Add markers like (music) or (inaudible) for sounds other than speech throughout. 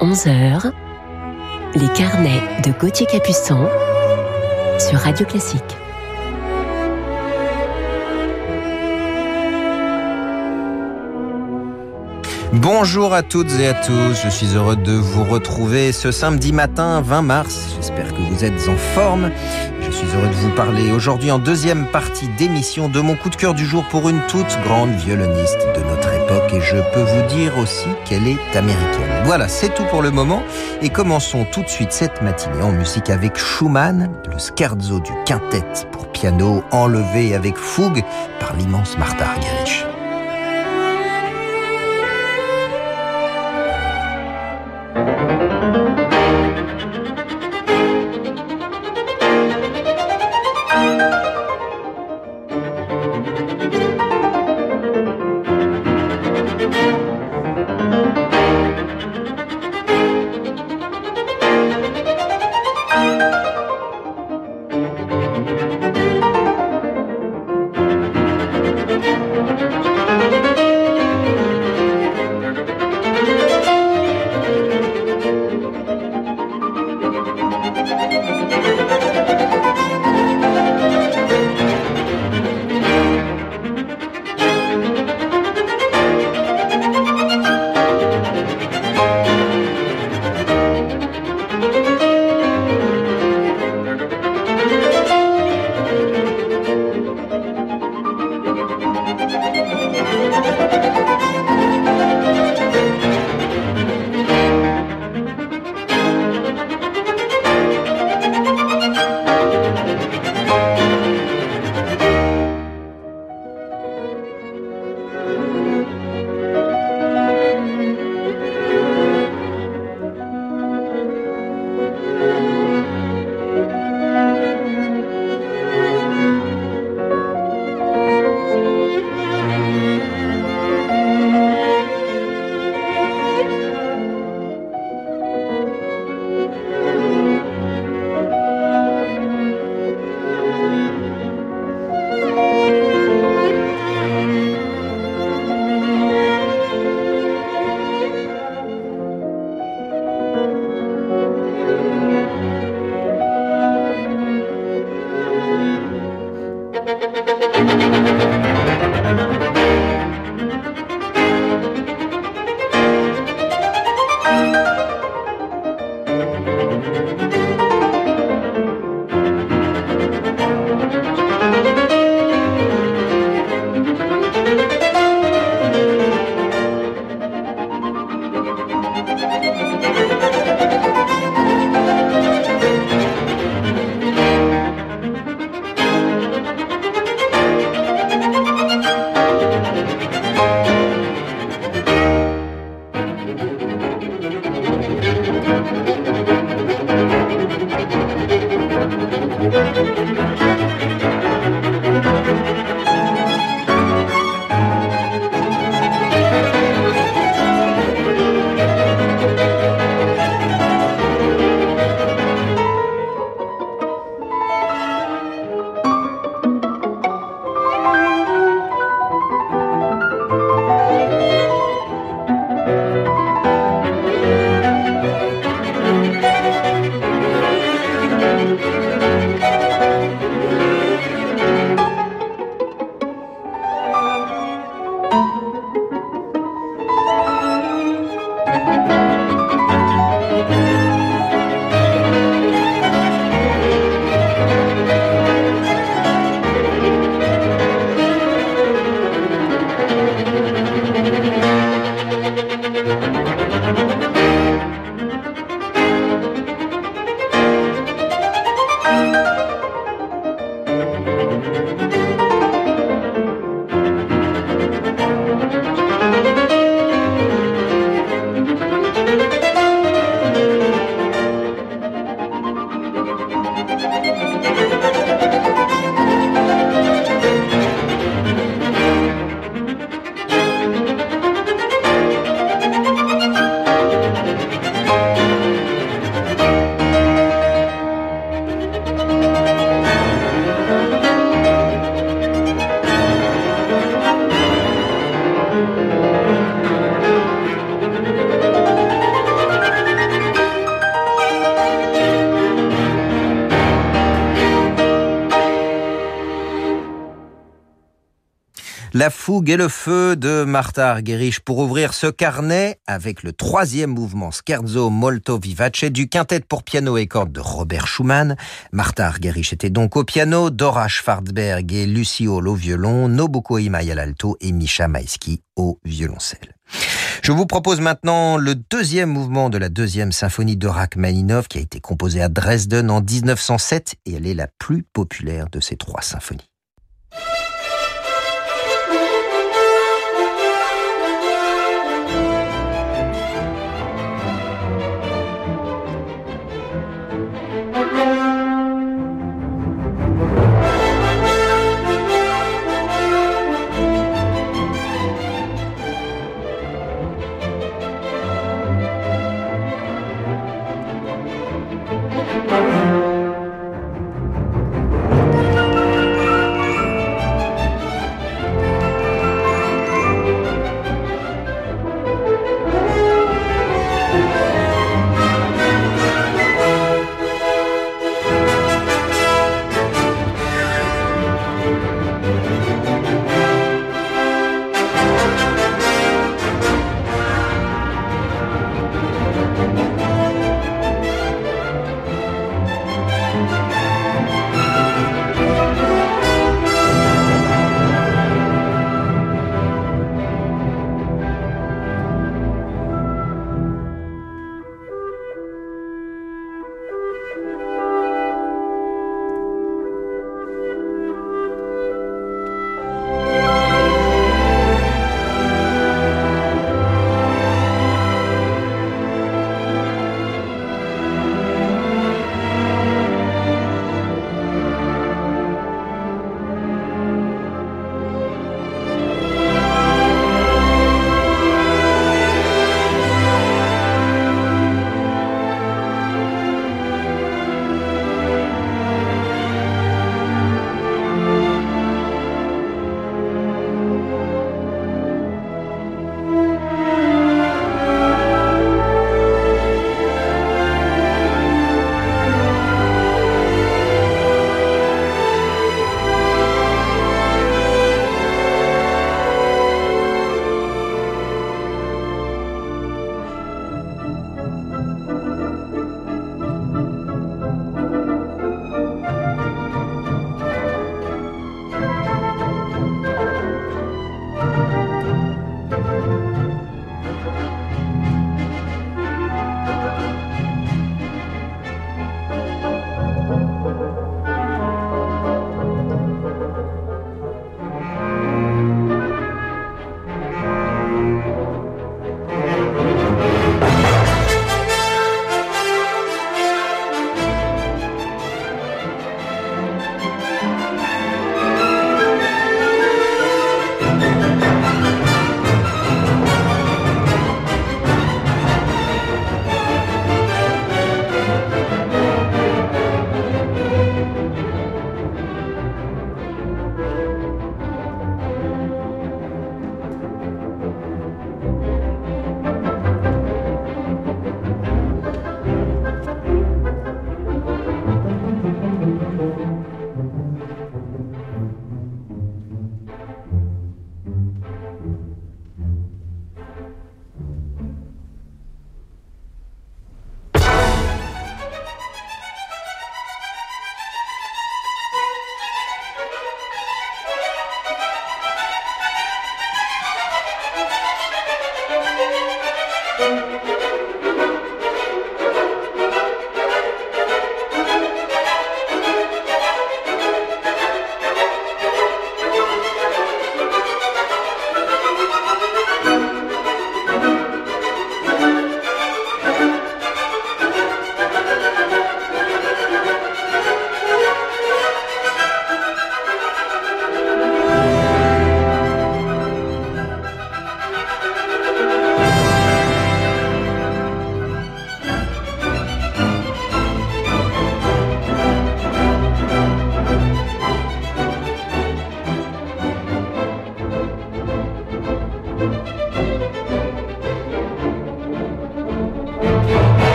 11h, les carnets de Gauthier Capuçon sur Radio Classique. Bonjour à toutes et à tous, je suis heureux de vous retrouver ce samedi matin 20 mars. J'espère que vous êtes en forme. Je suis heureux de vous parler aujourd'hui en deuxième partie d'émission de mon coup de cœur du jour pour une toute grande violoniste de notre époque et je peux vous dire aussi qu'elle est américaine. Voilà, c'est tout pour le moment et commençons tout de suite cette matinée en musique avec Schumann, le scherzo du quintet pour piano enlevé avec fougue par l'immense Martha Argerich. La fougue et le feu de Martha Argerich pour ouvrir ce carnet avec le troisième mouvement Scherzo molto vivace du quintet pour piano et cordes de Robert Schumann. Martha Argerich était donc au piano, Dora Schwarzberg et Lucie Hall au violon, Nobuko Imai à l'alto et Misha Maïski au violoncelle. Je vous propose maintenant le deuxième mouvement de la deuxième symphonie de Rachmaninov qui a été composée à Dresden en 1907 et elle est la plus populaire de ces trois symphonies.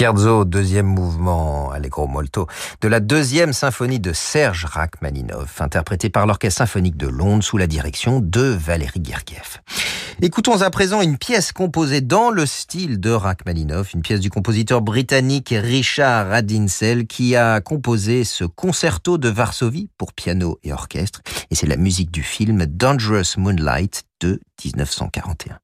Scherzo, deuxième mouvement Allegro molto, de la deuxième symphonie de Serge Rachmaninoff, interprétée par l'Orchestre symphonique de Londres sous la direction de Valérie Gergiev. Écoutons à présent une pièce composée dans le style de Rachmaninoff, une pièce du compositeur britannique Richard Radinsel qui a composé ce concerto de Varsovie pour piano et orchestre, et c'est la musique du film Dangerous Moonlight de 1941.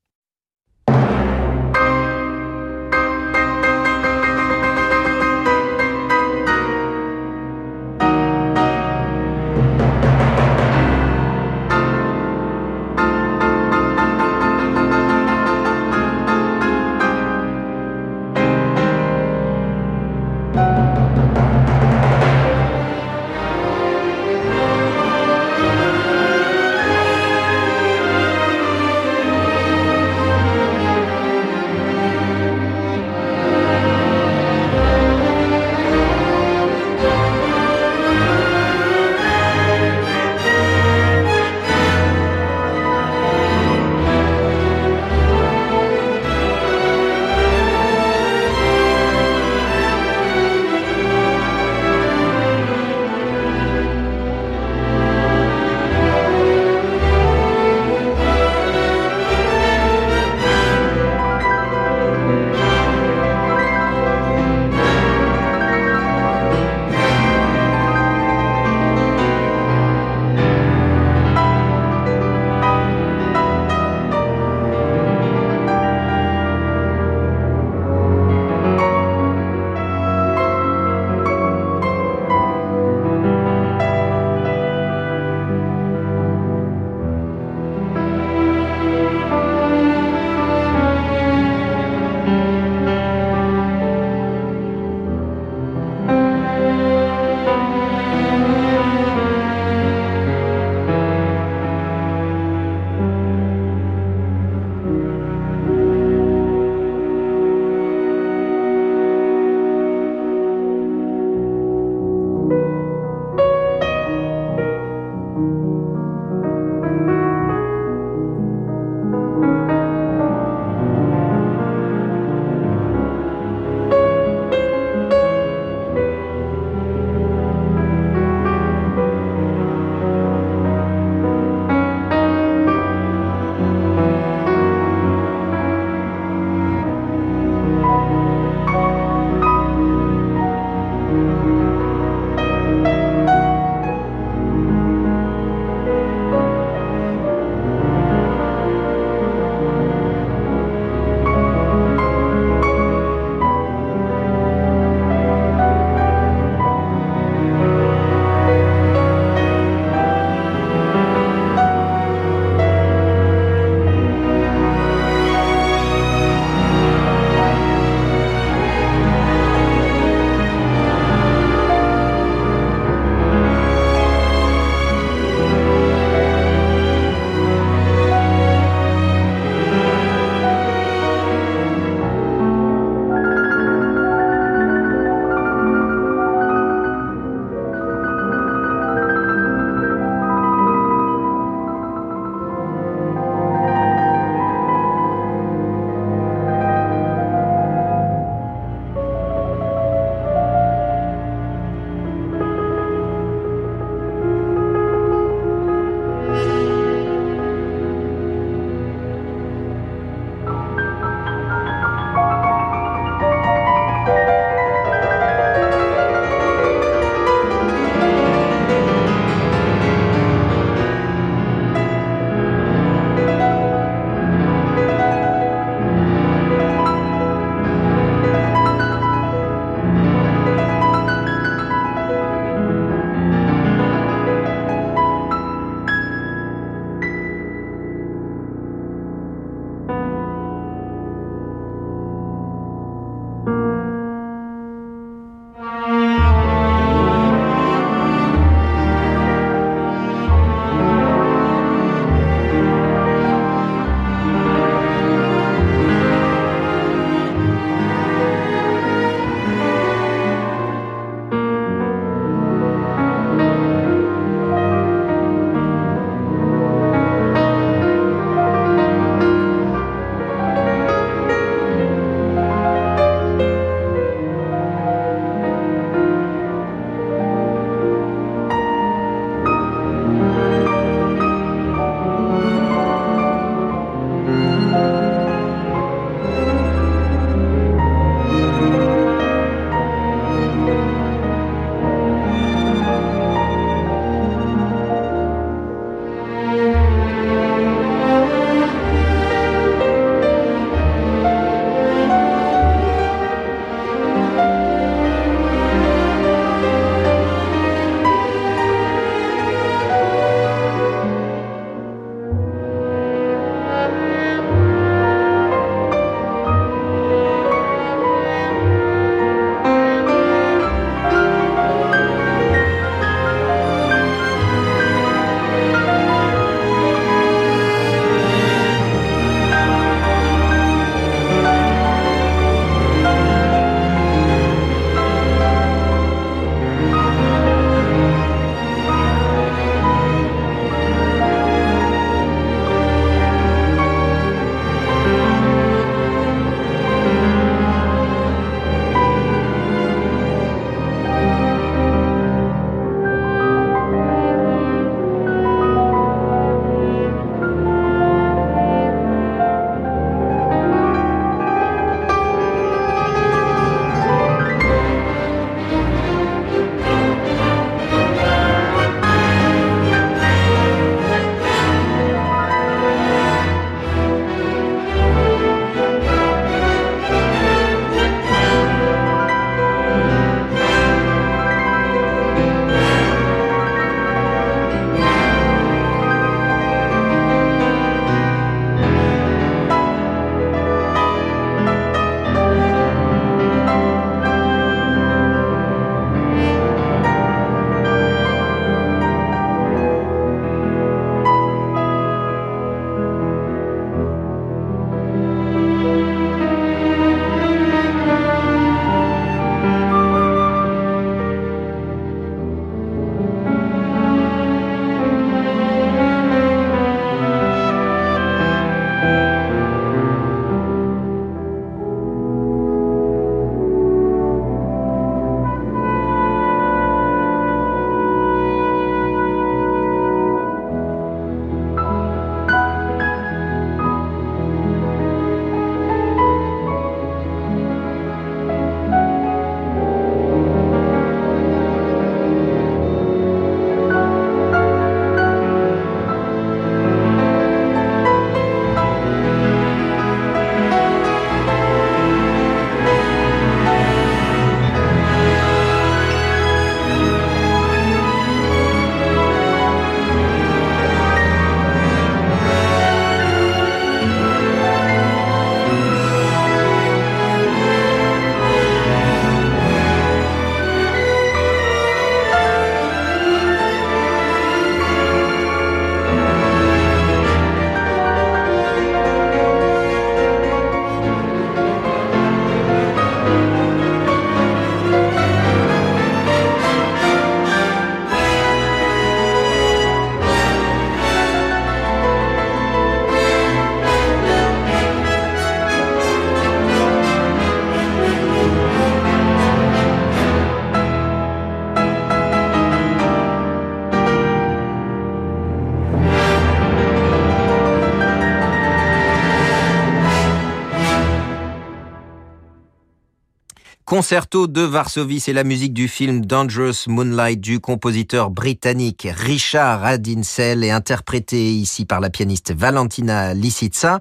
Concerto de Varsovie, c'est la musique du film Dangerous Moonlight du compositeur britannique Richard Adinsel et interprété ici par la pianiste Valentina Lisitsa,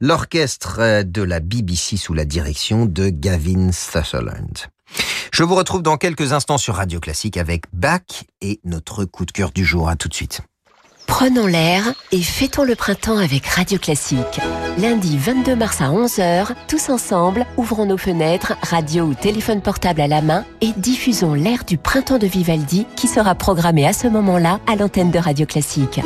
l'orchestre de la BBC sous la direction de Gavin Sutherland. Je vous retrouve dans quelques instants sur Radio Classique avec Bach et notre coup de cœur du jour. À tout de suite. Prenons l'air et fêtons le printemps avec Radio Classique. Lundi 22 mars à 11h, tous ensemble, ouvrons nos fenêtres, radio ou téléphone portable à la main et diffusons l'air du printemps de Vivaldi qui sera programmé à ce moment-là à l'antenne de Radio Classique.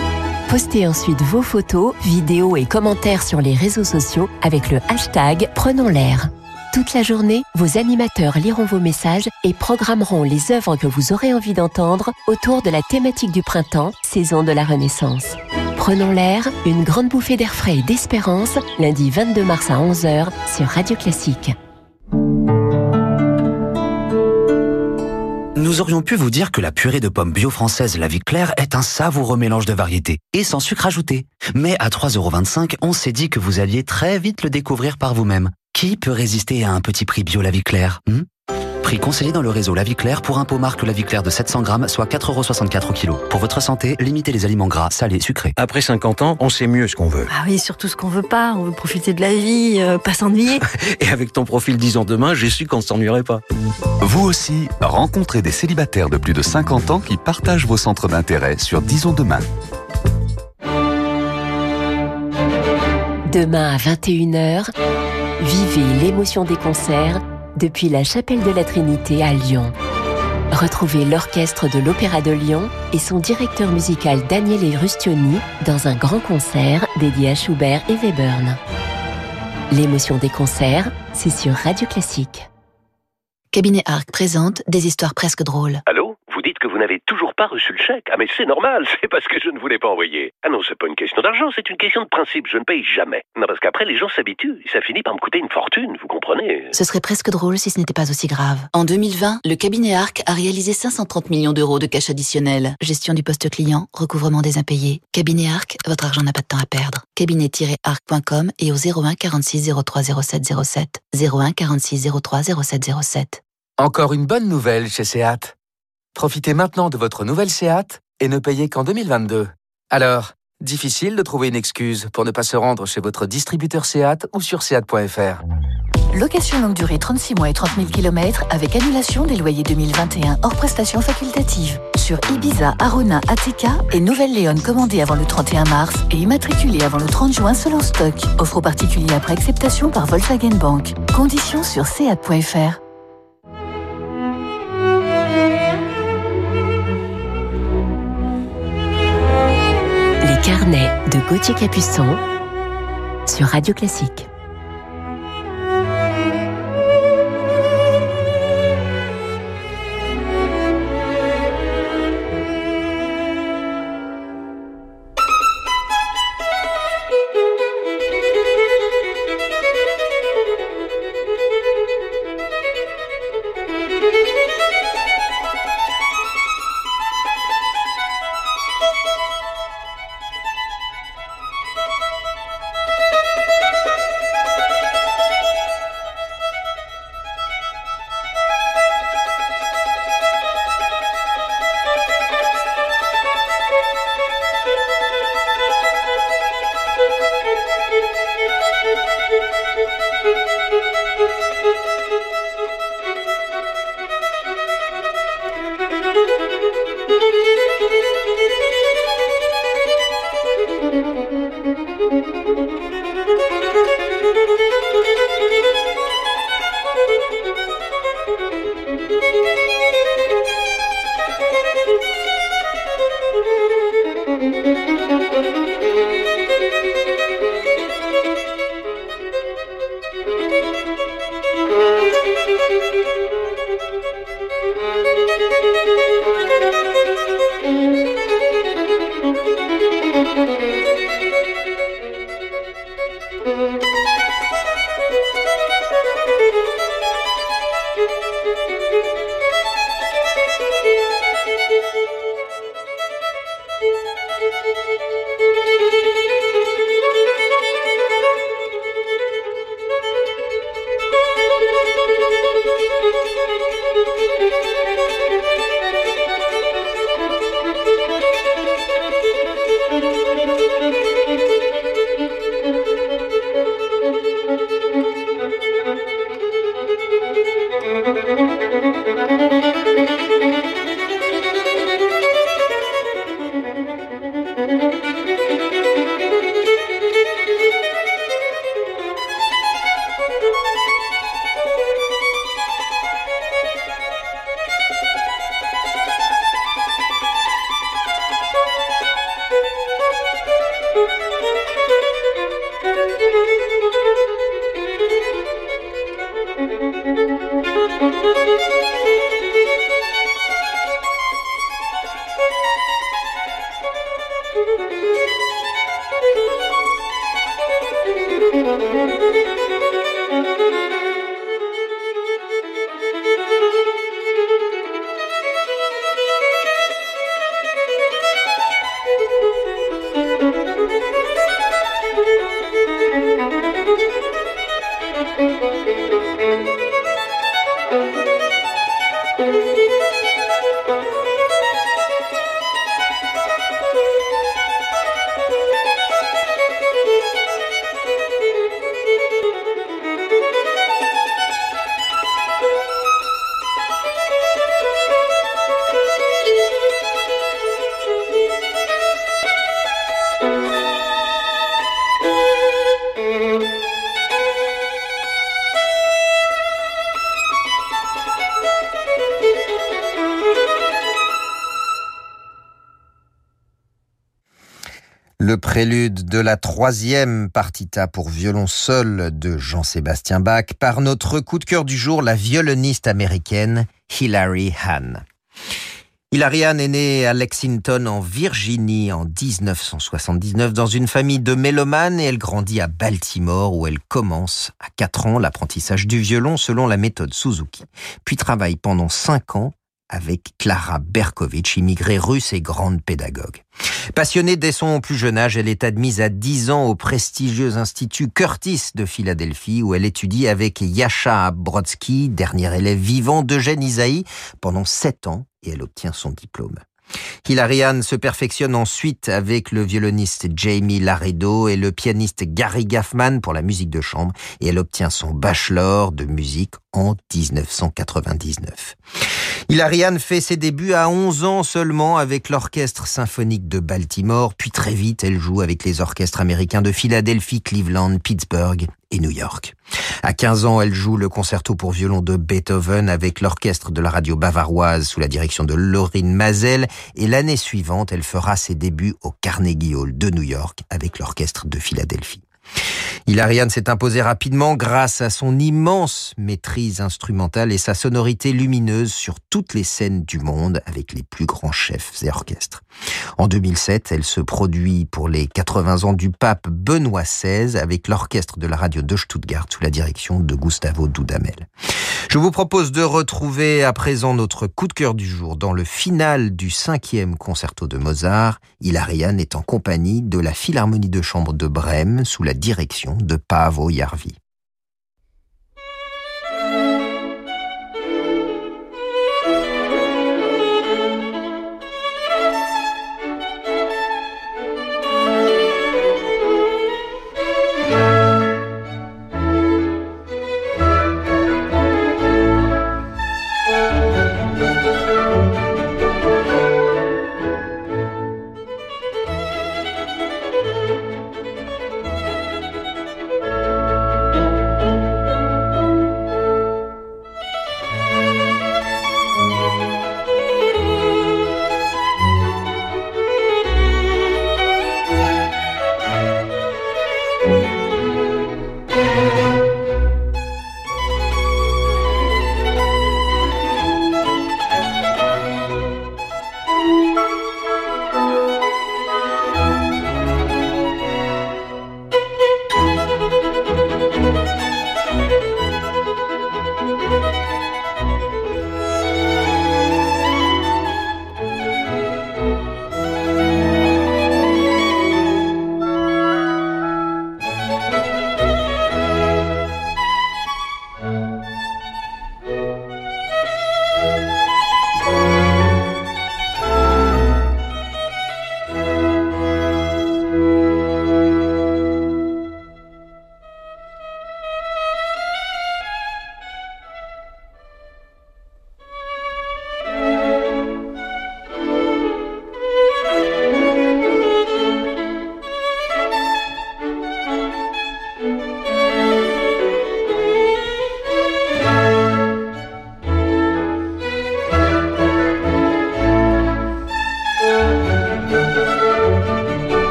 Postez ensuite vos photos, vidéos et commentaires sur les réseaux sociaux avec le hashtag Prenons l'air. Toute la journée, vos animateurs liront vos messages et programmeront les œuvres que vous aurez envie d'entendre autour de la thématique du printemps, saison de la Renaissance. Prenons l'air, une grande bouffée d'air frais et d'espérance, lundi 22 mars à 11h sur Radio Classique. Nous aurions pu vous dire que la purée de pommes bio française La Vie Claire est un savoureux mélange de variétés et sans sucre ajouté. Mais à 3,25€, on s'est dit que vous alliez très vite le découvrir par vous-même. Qui peut résister à un petit prix bio La Vie Claire hmm? Prix conseillé dans le réseau La Vie Claire pour un pot marque La Vie Claire de 700 grammes, soit 4,64€ au kilo. Pour votre santé, limitez les aliments gras, salés, sucrés. Après 50 ans, on sait mieux ce qu'on veut. Ah oui, surtout ce qu'on veut pas. On veut profiter de la vie, euh, pas s'ennuyer. (laughs) Et avec ton profil 10 ans demain, j'ai su qu'on ne s'ennuierait pas. Vous aussi, rencontrez des célibataires de plus de 50 ans qui partagent vos centres d'intérêt sur Disons demain. Demain à 21h, vivez l'émotion des concerts depuis la chapelle de la Trinité à Lyon. Retrouvez l'orchestre de l'Opéra de Lyon et son directeur musical Daniele Rustioni dans un grand concert dédié à Schubert et Webern. L'émotion des concerts, c'est sur Radio Classique. Cabinet Arc présente des histoires presque drôles. Allô? Que vous n'avez toujours pas reçu le chèque Ah mais c'est normal, (laughs) c'est parce que je ne vous l'ai pas envoyé. Ah non, c'est pas une question d'argent, c'est une question de principe, je ne paye jamais. Non, parce qu'après les gens s'habituent, et ça finit par me coûter une fortune, vous comprenez Ce serait presque drôle si ce n'était pas aussi grave. En 2020, le cabinet Arc a réalisé 530 millions d'euros de cash additionnel. Gestion du poste client, recouvrement des impayés. Cabinet Arc, votre argent n'a pas de temps à perdre. Cabinet-arc.com et au 01 46 03 07 07. 01 46 03 07 07. Encore une bonne nouvelle chez Seat. Profitez maintenant de votre nouvelle Seat et ne payez qu'en 2022. Alors, difficile de trouver une excuse pour ne pas se rendre chez votre distributeur Seat ou sur seat.fr. Location longue durée 36 mois et 30 000 km avec annulation des loyers 2021 hors prestations facultatives. Sur Ibiza, Arona, ATK et Nouvelle-Léon commandée avant le 31 mars et immatriculée avant le 30 juin selon stock. Offre aux particuliers après acceptation par Volkswagen Bank. Conditions sur seat.fr. Les carnets de Gauthier Capuçon sur Radio Classique. Le prélude de la troisième partita pour violon seul de Jean-Sébastien Bach par notre coup de cœur du jour, la violoniste américaine Hilary Hahn. Hilary Hahn est née à Lexington en Virginie en 1979 dans une famille de mélomanes et elle grandit à Baltimore où elle commence à 4 ans l'apprentissage du violon selon la méthode Suzuki, puis travaille pendant 5 ans avec Clara Berkovitch, immigrée russe et grande pédagogue. Passionnée dès son plus jeune âge, elle est admise à 10 ans au prestigieux institut Curtis de Philadelphie où elle étudie avec Yasha Brodsky, dernier élève vivant d'Eugène Isaïe, pendant 7 ans et elle obtient son diplôme. Hilary se perfectionne ensuite avec le violoniste Jamie Laredo et le pianiste Gary Gaffman pour la musique de chambre et elle obtient son bachelor de musique en 1999. Hilary fait ses débuts à 11 ans seulement avec l'orchestre symphonique de Baltimore, puis très vite elle joue avec les orchestres américains de Philadelphie, Cleveland, Pittsburgh et New York. À 15 ans, elle joue le concerto pour violon de Beethoven avec l'orchestre de la radio bavaroise sous la direction de Laurine Mazel et l'année suivante, elle fera ses débuts au Carnegie Hall de New York avec l'orchestre de Philadelphie. Hilariane s'est imposée rapidement grâce à son immense maîtrise instrumentale et sa sonorité lumineuse sur toutes les scènes du monde avec les plus grands chefs et orchestres. En 2007, elle se produit pour les 80 ans du pape Benoît XVI avec l'orchestre de la radio de Stuttgart sous la direction de Gustavo Dudamel. Je vous propose de retrouver à présent notre coup de cœur du jour dans le final du cinquième concerto de Mozart. Hilariane est en compagnie de la Philharmonie de chambre de Brême sous la direction de Paavo Jarvi.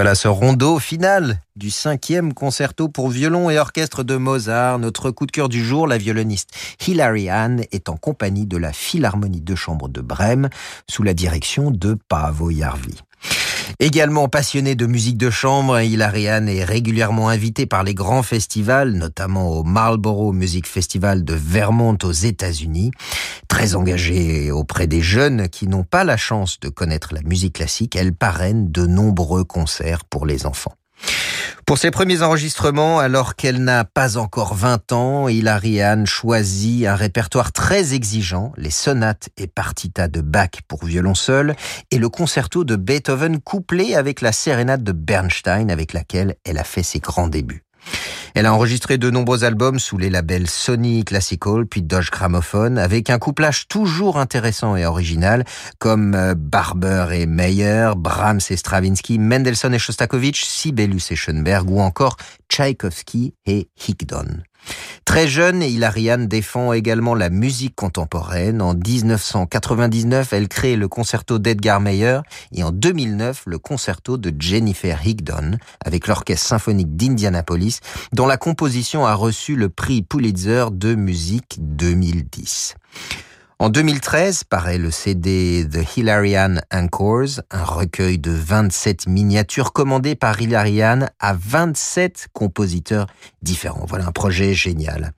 Voilà ce rondeau final du cinquième concerto pour violon et orchestre de Mozart. Notre coup de cœur du jour, la violoniste Hilary Hahn est en compagnie de la Philharmonie de chambre de Brême sous la direction de Paavo Jarvi. Également passionné de musique de chambre, Hilarian est régulièrement invité par les grands festivals, notamment au Marlborough Music Festival de Vermont aux États-Unis. Très engagée auprès des jeunes qui n'ont pas la chance de connaître la musique classique, elle parraine de nombreux concerts pour les enfants. Pour ses premiers enregistrements, alors qu'elle n'a pas encore 20 ans, Hilary Hahn choisit un répertoire très exigeant, les sonates et partitas de Bach pour violon seul et le concerto de Beethoven couplé avec la sérénade de Bernstein avec laquelle elle a fait ses grands débuts. Elle a enregistré de nombreux albums sous les labels Sony Classical puis Dodge Gramophone avec un couplage toujours intéressant et original comme euh, Barber et Meyer, Brahms et Stravinsky, Mendelssohn et Shostakovich, Sibelius et Schoenberg ou encore Tchaïkovski et Higdon. Très jeune, Hilariane défend également la musique contemporaine. En 1999, elle crée le concerto d'Edgar Meyer et en 2009, le concerto de Jennifer Higdon avec l'Orchestre symphonique d'Indianapolis, dont la composition a reçu le prix Pulitzer de musique 2010. En 2013 paraît le CD The Hilarian Anchors, un recueil de 27 miniatures commandées par Hilarian à 27 compositeurs différents. Voilà un projet génial.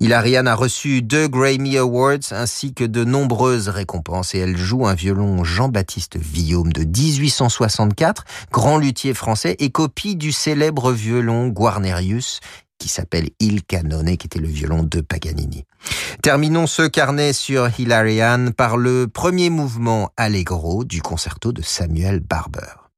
Hilarian a reçu deux Grammy Awards ainsi que de nombreuses récompenses et elle joue un violon Jean-Baptiste Villaume de 1864, grand luthier français et copie du célèbre violon Guarnerius qui s'appelle Il Canone, qui était le violon de Paganini. Terminons ce carnet sur Hilarian par le premier mouvement allegro du concerto de Samuel Barber.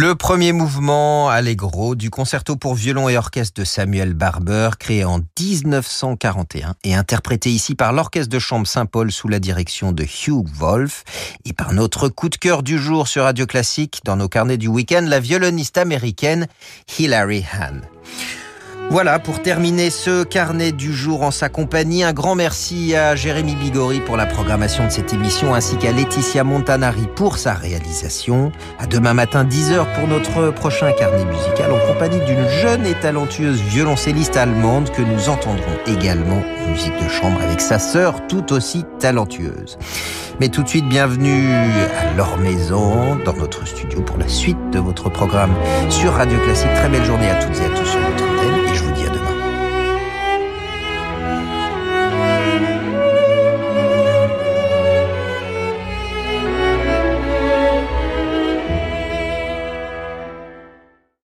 Le premier mouvement Allegro du concerto pour violon et orchestre de Samuel Barber, créé en 1941 et interprété ici par l'orchestre de chambre Saint-Paul sous la direction de Hugh Wolf et par notre coup de cœur du jour sur Radio Classique dans nos carnets du week-end, la violoniste américaine Hilary Hahn. Voilà, pour terminer ce carnet du jour en sa compagnie, un grand merci à Jérémy Bigori pour la programmation de cette émission, ainsi qu'à Laetitia Montanari pour sa réalisation. À demain matin, 10h pour notre prochain carnet musical, en compagnie d'une jeune et talentueuse violoncelliste allemande que nous entendrons également en musique de chambre avec sa sœur, tout aussi talentueuse. Mais tout de suite, bienvenue à leur maison, dans notre studio, pour la suite de votre programme sur Radio Classique. Très belle journée à toutes et à tous